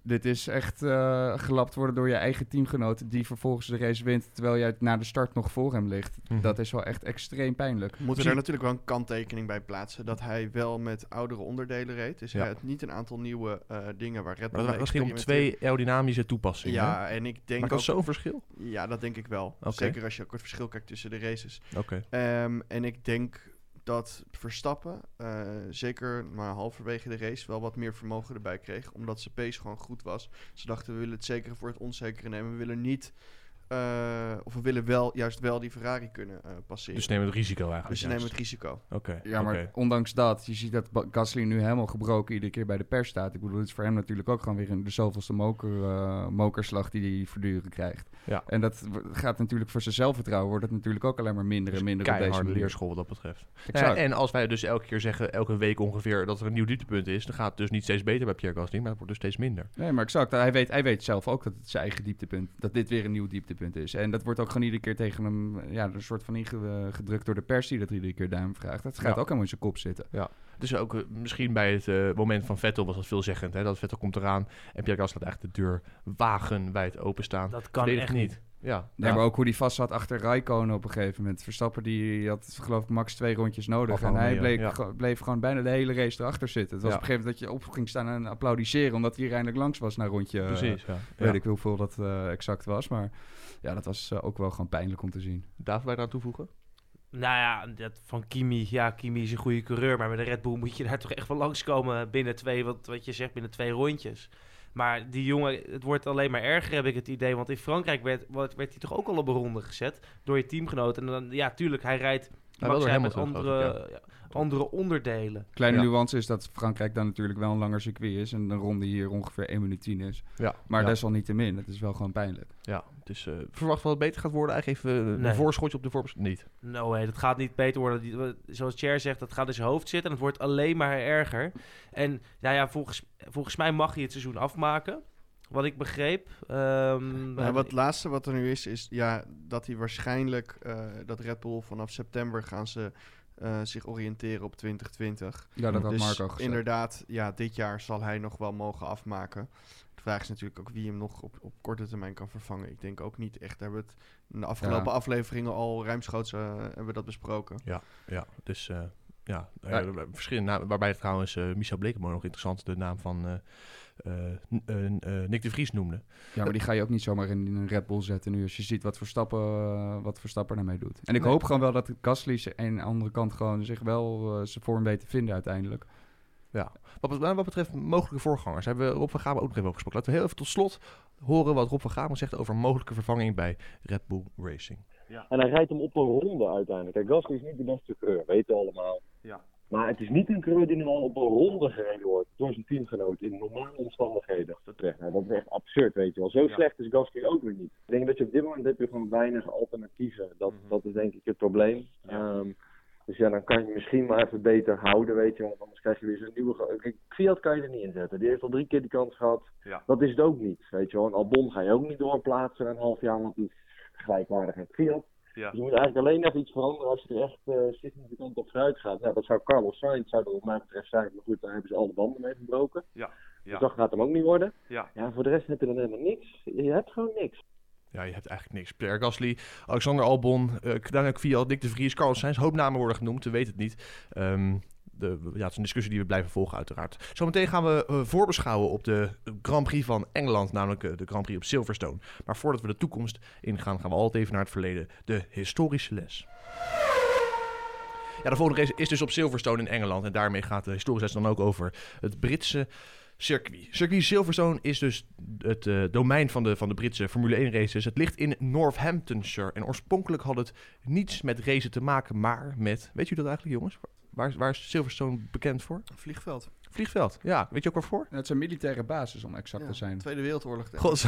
Dit is echt eh, gelapt worden door je eigen teamgenoot, die vervolgens de race wint, terwijl jij na de start nog voor hem ligt. Mhm. Dat is wel echt extreem pijnlijk. We moeten Zie- er natuurlijk wel een kanttekening bij plaatsen. Dat hij wel met oudere onderdelen reed. Dus Ja. hij had niet een aantal nieuwe eh, dingen waar Red Maar Bull dat mee was ging om twee aerodynamische toepassingen. hè? Ja, en ik denk Maakt dat ook... zo'n verschil? Ja, dat denk ik wel. Zeker als je ook het verschil kijkt tussen de races. Oké. Ehm, en ik denk dat Verstappen, eh, zeker maar halverwege de race, wel wat meer vermogen erbij kreeg. Omdat zijn pace gewoon goed was. Ze dachten, we willen het zekere voor het onzekere nemen. We willen niet, eh, of we willen wel, juist wel die Ferrari kunnen eh, passeren. Dus nemen het risico eigenlijk. Dus ze nemen het risico. Oké. Ja, maar ondanks dat, je ziet dat Gasly nu helemaal gebroken iedere keer bij de pers staat. Ik bedoel, het is voor hem natuurlijk ook gewoon weer een, de zoveelste moker, eh, mokerslag die hij voortdurend krijgt. Ja. En dat gaat natuurlijk voor zijn zelfvertrouwen, wordt het natuurlijk ook alleen maar minder en minder op deze leerschool wat dat betreft. Exact. Nou ja, en als wij dus elke keer zeggen, elke week ongeveer, dat er een nieuw dieptepunt is, dan gaat het dus niet steeds beter bij Pierre Gasly, maar het wordt dus steeds minder. Nee, maar exact. Hij weet, hij weet zelf ook dat het zijn eigen dieptepunt, dat dit weer een nieuw dieptepunt is. En dat wordt ook gewoon iedere keer tegen hem, ja, een soort van ingedrukt door de pers die dat iedere keer duim vraagt. Dat gaat Ja. ook helemaal in zijn kop zitten. Dus ook eh, misschien bij het eh, moment van Vettel was dat veelzeggend. Hè? Dat Vettel komt eraan en Pierre Gasly laat eigenlijk de deur wagenwijd openstaan. Dat kan echt niet. Ja, Nee, ja. maar ook hoe die vast zat achter Raikkonen op een gegeven moment. Verstappen die had geloof ik max twee rondjes nodig. Of en hij meer, bleek, ja. ge- bleef gewoon bijna de hele race erachter zitten. Het was Ja. op een gegeven moment dat je op ging staan en applaudisseren... omdat hij er eindelijk langs was na rondje... eh, precies. Ja. weet Ja. ik hoeveel dat eh, exact was. Maar ja, dat was eh, ook wel gewoon pijnlijk om te zien. David, wij eraan toevoegen? Nou ja, dat van Kimi. Ja, Kimi is een goede coureur. Maar met de Red Bull moet je daar [LAUGHS] toch echt wel langskomen binnen twee, wat, wat je zegt, binnen twee rondjes. Maar die jongen, het wordt alleen maar erger, heb ik het idee. Want in Frankrijk werd, werd, werd hij toch ook al op een ronde gezet door je teamgenoot. En dan, ja, tuurlijk, hij rijdt wel door Max rijdt met andere, ja, andere onderdelen. Kleine Ja. nuance is dat Frankrijk dan natuurlijk wel een langer circuit is... en een ronde hier ongeveer 1 minuut 10 is. Ja. Maar ja. desalniettemin, het is wel gewoon pijnlijk. Ja, dus eh, verwacht wel dat het beter gaat worden. Eigenlijk even eh, Nee. een voorschotje op de voorbeschouwing. Niet. No way, dat gaat niet beter worden. Zoals Cher zegt, dat gaat in zijn hoofd zitten en het wordt alleen maar erger. En ja, ja volgens, volgens mij mag hij het seizoen afmaken. Wat ik begreep. Ehm, Nou, wat het laatste wat er nu is, is ja, dat hij waarschijnlijk, eh, dat Red Bull vanaf september gaan ze eh, zich oriënteren op 2020. Ja, dat had dus Marco gezegd. inderdaad, ja, dit jaar zal hij nog wel mogen afmaken. De vraag is natuurlijk ook wie hem nog op, op korte termijn kan vervangen. Ik denk ook niet echt, daar hebben we het in de afgelopen Ja. afleveringen al ruimschoots eh, hebben we dat besproken. Ja, dus eh, ja, Ja. verschillende namen. Waarbij trouwens eh Michel Blekemoor nog interessant de naam van eh, eh, eh, Nick de Vries noemde. Ja, maar die ga je ook niet zomaar in een Red Bull zetten nu als je ziet wat Verstappen, eh, wat Verstappen daarmee doet. En ik Nee. hoop gewoon wel dat Gasly ze- aan de andere kant gewoon zich wel eh, zijn vorm weet te vinden uiteindelijk. Wat, bet- wat betreft mogelijke voorgangers hebben we Rob van Gamer ook nog even over gesproken. Laten we heel even tot slot horen wat Rob van Gamer zegt over mogelijke vervanging bij Red Bull Racing. En hij rijdt hem op een ronde uiteindelijk. Kijk, Gasly is niet de beste coureur, weten we allemaal. Ja. Maar het is niet een coureur die nu al op een ronde gereden wordt door zijn teamgenoot in normale omstandigheden. Dat is echt, nou, dat is echt absurd, weet je wel. Zo Ja. slecht is Gasly ook weer niet. Ik denk dat je op dit moment heb je gewoon weinig alternatieven. Dat, Mhm. dat is denk ik het probleem. Ehm, dus ja, dan kan je misschien maar even beter houden, weet je wel. Want anders krijg je weer zo'n nieuwe... Kijk, Fiat kan je er niet in zetten. Die heeft al drie keer die kans gehad. Ja. Dat is het ook niet, weet je wel. En Albon ga je ook niet doorplaatsen een half jaar, want die is gelijkwaardig met Fiat. Ja. Dus je moet eigenlijk alleen even iets veranderen als je er echt eh, significant op vooruit gaat. Nou, dat zou Carlos Sainz zou dat wat mij betreft zijn. Maar goed, daar hebben ze alle banden mee gebroken. Ja. Dus dat gaat hem ook niet worden. Ja. Ja, voor de rest heb je dan helemaal niks. Je hebt gewoon niks. Ja, je hebt eigenlijk niks. Pierre Gasly, Alexander Albon, uh, Daniel Fiat, Dick de Vries, Carlos Sainz. Hoop namen worden genoemd, we weten het niet. Ehm, de, ja, het is een discussie die we blijven volgen uiteraard. Zometeen gaan we eh, voorbeschouwen op de Grand Prix van Engeland, namelijk eh, de Grand Prix op Silverstone. Maar voordat we de toekomst ingaan, gaan we altijd even naar het verleden. De historische les. Ja, de volgende race is dus op Silverstone in Engeland. En daarmee gaat de historische les dan ook over het Britse circuit. Circuit Silverstone is dus het eh, domein van de, van de Britse Formule 1 races. Het ligt in Northamptonshire. En oorspronkelijk had het niets met racen te maken, maar met... Weet u dat eigenlijk, jongens? Waar, waar is Silverstone bekend voor? Vliegveld. Vliegveld, ja. Weet je ook waarvoor? Het is een militaire basis om exact Ja, te zijn. Tweede Wereldoorlog. denk ik. God,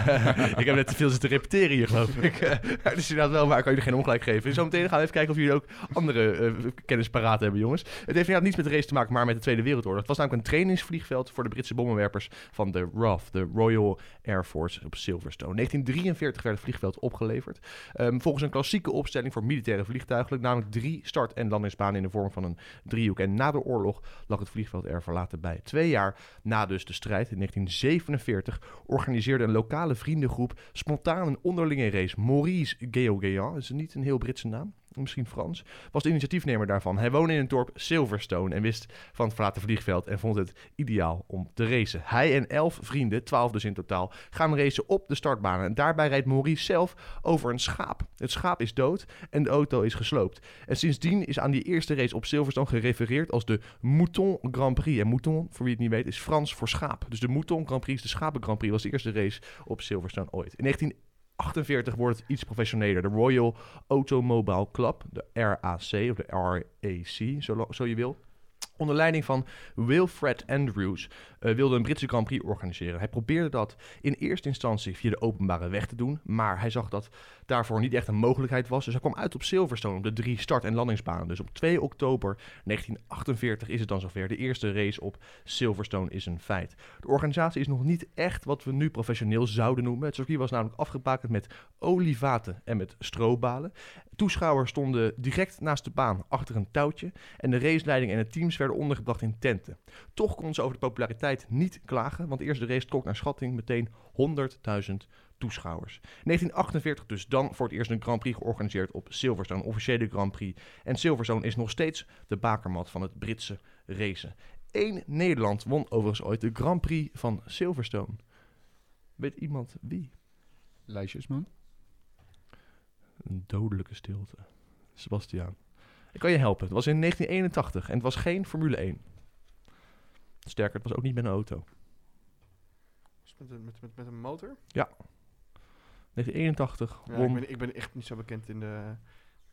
[LAUGHS] ik heb net te veel zitten repeteren hier, geloof ik. [LAUGHS] Dus inderdaad wel, maar ik kan jullie geen ongelijk geven. Zometeen gaan we even kijken of jullie ook andere eh, kennis paraat hebben, jongens. Het heeft inderdaad niets met de race te maken, maar met de Tweede Wereldoorlog. Het was namelijk een trainingsvliegveld voor de Britse bommenwerpers van de RAF, de Royal Air Force op Silverstone. 1943 werd het vliegveld opgeleverd. Ehm, volgens een klassieke opstelling voor militaire vliegtuigen, namelijk drie start- en landingsbanen in de vorm van een driehoek. En na de oorlog lag het vliegveld er verlaten bij. Twee jaar na dus de strijd, in 1947, organiseerde een lokale vriendengroep spontaan een onderlinge race. Maurice Geoghegan, is niet een heel Britse naam? Misschien Frans, was de initiatiefnemer daarvan. Hij woonde in het dorp Silverstone en wist van het verlaten vliegveld en vond het ideaal om te racen. Hij en elf vrienden, twaalf dus in totaal, gaan racen op de startbanen. En daarbij rijdt Maurice zelf over een schaap. Het schaap is dood en de auto is gesloopt. En sindsdien is aan die eerste race op Silverstone gerefereerd als de Mouton Grand Prix. En Mouton, voor wie het niet weet, is Frans voor schaap. Dus de Mouton Grand Prix, de Schapen Grand Prix, was de eerste race op Silverstone ooit. In 1948 wordt het iets professioneler. De Royal Automobile Club, de RAC of de RAC, zo, zo je wil. Onder leiding van Wilfred Andrews eh, wilde een Britse Grand Prix organiseren. Hij probeerde dat in eerste instantie via de openbare weg te doen, maar hij zag dat daarvoor niet echt een mogelijkheid was. Dus hij kwam uit op Silverstone op de drie start- en landingsbanen. Dus op 2 oktober 1948 is het dan zover. De eerste race op Silverstone is een feit. De organisatie is nog niet echt wat we nu professioneel zouden noemen. Het circuit was namelijk afgebakend met olievaten en met strobalen. Toeschouwers stonden direct naast de baan achter een touwtje en de raceleiding en de teams werden ondergebracht in tenten. Toch kon ze over de populariteit niet klagen, want de eerste race trok naar schatting meteen 100.000 toeschouwers. 1948 dus dan voor het eerst een Grand Prix georganiseerd op Silverstone, een officiële Grand Prix. En Silverstone is nog steeds de bakermat van het Britse racen. Eén Nederland won overigens ooit de Grand Prix van Silverstone. Weet iemand wie? Lijstjesman. Een dodelijke stilte. Sebastiaan. Ik kan je helpen. Het was in 1981 en het was geen Formule 1. Sterker, het was ook niet met een auto. Dus Met, een- met, met, met een motor? 1981 Ja, ik, won... ben, ik ben echt niet zo bekend in de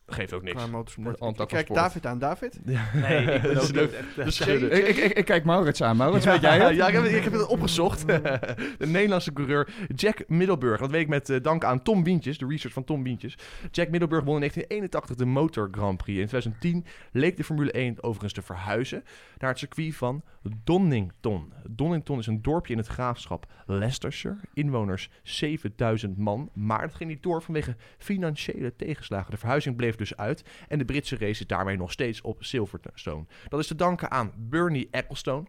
Geeft ook niks. qua motorsport. Een Ik, tak ik van kijk. David aan. David? [LAUGHS] Nee, ik ben Dat is ook leuk. niet echt... Dus Ik, ik, ik, ik kijk Maurits aan. Maurits, [LAUGHS] weet jij ja, het? ja, ik, heb, ik heb het opgezocht. [LAUGHS] de Nederlandse coureur Jack Middelburg. Dat weet ik met eh, dank aan Tom Bientjes, de research van Tom Bientjes. Jack Middelburg won in 1981 de Motor Grand Prix. In 2010 leek de Formule 1 overigens te verhuizen naar het circuit van Donington. Donington is een dorpje in het graafschap Leicestershire. Inwoners 7000 man. Maar het ging niet door vanwege financiële tegenslagen. De verhuizing bleef dus uit. En de Britse race is daarmee nog steeds op Silverstone. Dat is te danken aan Bernie Ecclestone.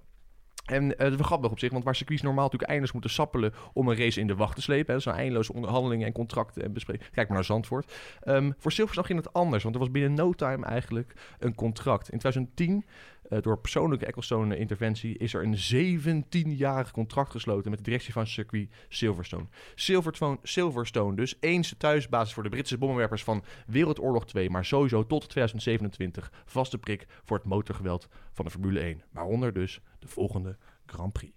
En eh, dat is grappig op zich, want waar circuits normaal natuurlijk eindeloos moeten sappelen om een race in de wacht te slepen. Hè, dat zijn eindeloze onderhandelingen en contracten en bespreken. Kijk maar naar Zandvoort. Ehm, voor Silverstone ging het anders, want er was binnen no time eigenlijk een contract. In 2010, eh, door persoonlijke Ecclestone interventie, is er een 17-jarig contract gesloten met de directie van circuit Silverstone. Silverstone, Silverstone dus eens thuisbasis voor de Britse bommenwerpers van Wereldoorlog 2, maar sowieso tot 2027 vaste prik voor het motorgeweld van de Formule 1. Waaronder dus de volgende Grand Prix.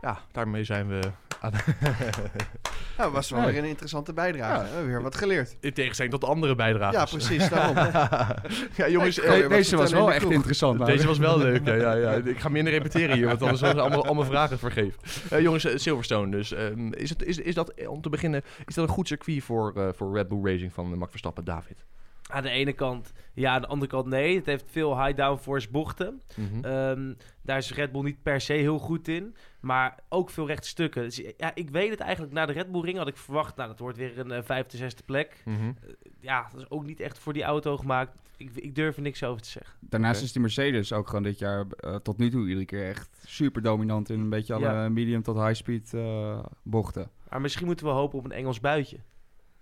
Ja, daarmee zijn we aan [LAUGHS] Nou, was wel weer een interessante bijdrage. We hebben weer wat geleerd. in tegenstelling tot andere bijdragen. Ja, precies. Daarom. [LAUGHS] ja, jongens, eh, deze was wel echt kroeg. interessant. Deze was wel leuk, ja, ja, ja. Ik ga minder repeteren hier, want anders zijn allemaal, allemaal vragen vergeven. Eh, jongens, eh, Silverstone dus. ehm, is, het, is, is dat, om te beginnen, is dat een goed circuit voor, eh, voor Red Bull Racing van Max Verstappen, David? Aan de ene kant ja, aan de andere kant nee. Het heeft veel high downforce bochten. Mhm. Ehm, daar is Red Bull niet per se heel goed in. Maar ook veel rechte stukken. Dus ja, ik weet het eigenlijk. Na de Red Bull ring had ik verwacht... Nou, dat wordt weer een eh, vijfde, zesde plek. Mhm. Ja, dat is ook niet echt voor die auto gemaakt. Ik, ik durf er niks over te zeggen. Daarnaast is die Mercedes ook gewoon dit jaar eh, tot nu toe iedere keer echt super dominant in een beetje alle Ja. medium tot high speed eh, bochten. Maar misschien moeten we hopen op een Engels buitje.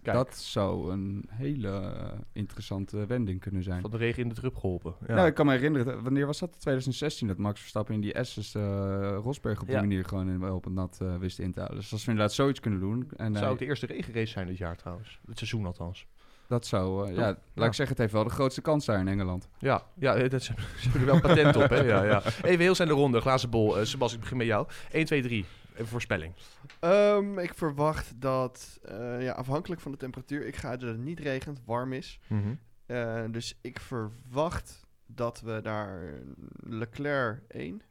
Kijk. Dat zou een hele eh, interessante wending kunnen zijn. Van de regen in de drup geholpen. Ja. Nou, ik kan me herinneren, wanneer was dat? 2016, dat Max Verstappen in die S's eh Rosberg op die Ja. manier gewoon in, op het nat eh, wist in te houden. Dus als we inderdaad zoiets kunnen doen. En, zou ook de eerste regenrace zijn dit jaar trouwens. Het seizoen althans. dat zou, eh, ja, laat Ja. ik zeggen, het heeft wel de grootste kans daar in Engeland. Ja, ja dat, ze ze hebben er wel patent op. Hè? Ja, ja. [LAUGHS] Even heel snel de ronde. Glazen bol. Eh Sebas, ik begin met jou. 1, 2, 3. Even voorspelling. Ehm, ik verwacht dat, eh, ja, afhankelijk van de temperatuur, ik ga uit dat het niet regent, warm is. Eh, dus ik verwacht dat we daar Leclerc 1,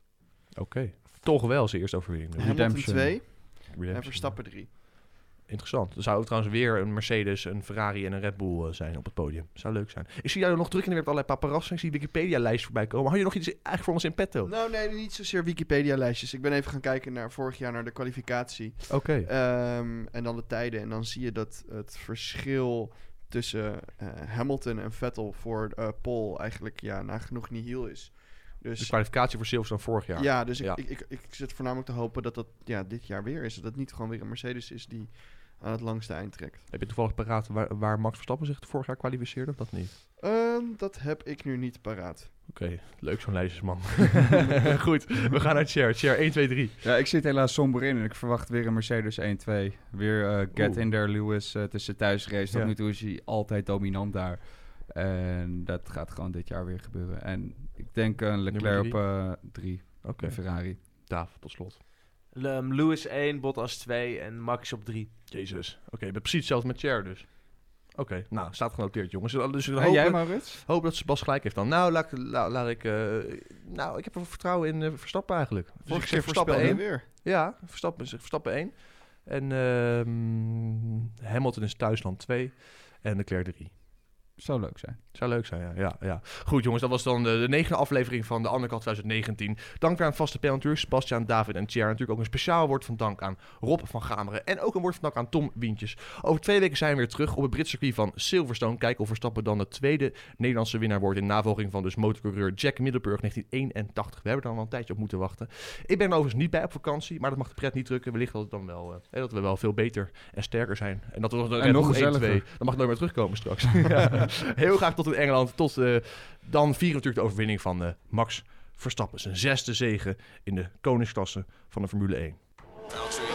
Oké. Toch wel zijn eerste overwinning. Hamilton Redemption. 2 en. Verstappen 3. Interessant. Er zou trouwens weer een Mercedes, een Ferrari en een Red Bull eh, zijn op het podium. Zou leuk zijn. Ik zie jou nog druk in de weer allerlei paparazzen. Ik zie Wikipedia-lijst voorbij komen. Had je nog iets eigenlijk voor ons in petto? Nou, nee, niet zozeer Wikipedia-lijstjes. Ik ben even gaan kijken naar vorig jaar naar de kwalificatie. Oké. Ehm, en dan de tijden. En dan zie je dat het verschil tussen eh, Hamilton en Vettel voor eh Pole eigenlijk ja, nagenoeg nihil is. De Dus kwalificatie voor Silverstone vorig jaar. ja, dus ik, Ja. Ik, ik, ik zit voornamelijk te hopen dat dat ja, dit jaar weer is. Dat het niet gewoon weer een Mercedes is die aan het langste eind trekt. Heb je toevallig paraat waar, waar Max Verstappen zich vorig jaar kwalificeerde of dat niet? Ehm, dat heb ik nu niet paraat. Oké, leuk zo'n lijstjesman. [LAUGHS] [LAUGHS] Goed, we gaan naar Cher. Cher 1, 2, 3. Ja, ik zit helaas somber in en ik verwacht weer een Mercedes 1-2. Weer eh, get Oeh. in there Lewis. Het is de thuisrace. Tot Ja. nu toe is hij altijd dominant daar. En dat gaat gewoon dit jaar weer gebeuren. En ik denk een Leclerc drie? op eh, drie. Oké, Een Ferrari. Daaf, tot slot. Lewis 1, Bottas 2 en Max op 3. Jezus. Oké, okay, precies hetzelfde met Cher dus. Oké, nou, staat genoteerd jongens. Dus we En hopen, jij Maurits? hopen dat Sebas gelijk heeft dan. Nou, laat, ik- la- laat ik... eh, nou, ik heb wel vertrouwen in eh, Verstappen eigenlijk. Dus ik zeg Verstappen voorspelde 1. je weer. Ja, Verstappen, Verstappen 1. En ehm, Hamilton is thuis dan 2. En Leclerc 3. Zou leuk zijn. Zou leuk zijn, ja. ja, ja. Goed jongens, dat was dan de, de negende aflevering van de Undercut 2019. Dank aan vaste paneltuurs, Sebastian, David en Thierry. Natuurlijk ook een speciaal woord van dank aan Rob van Gameren. En ook een woord van dank aan Tom Wientjes. Over twee weken zijn we weer terug op het Britse circuit van Silverstone. Kijken of Verstappen dan de tweede Nederlandse winnaar wordt... in navolging van dus motorcoureur Jack Middelburg 1981. We hebben er dan al een tijdje op moeten wachten. Ik ben er overigens niet bij op vakantie, maar dat mag de pret niet drukken. Wellicht dat, het dan wel, eh, dat we wel veel beter en sterker zijn. En dat we nog, En nog Bull 1-2, gezelliger. Dan mag nooit meer terugkomen straks. Ja. [LAUGHS] [LAUGHS] [LAUGHS] Heel graag tot in Engeland. Tot eh, dan vieren we natuurlijk de overwinning van eh, Max Verstappen. Zijn zesde zege in de koningsklasse van de Formule 1. Valtteri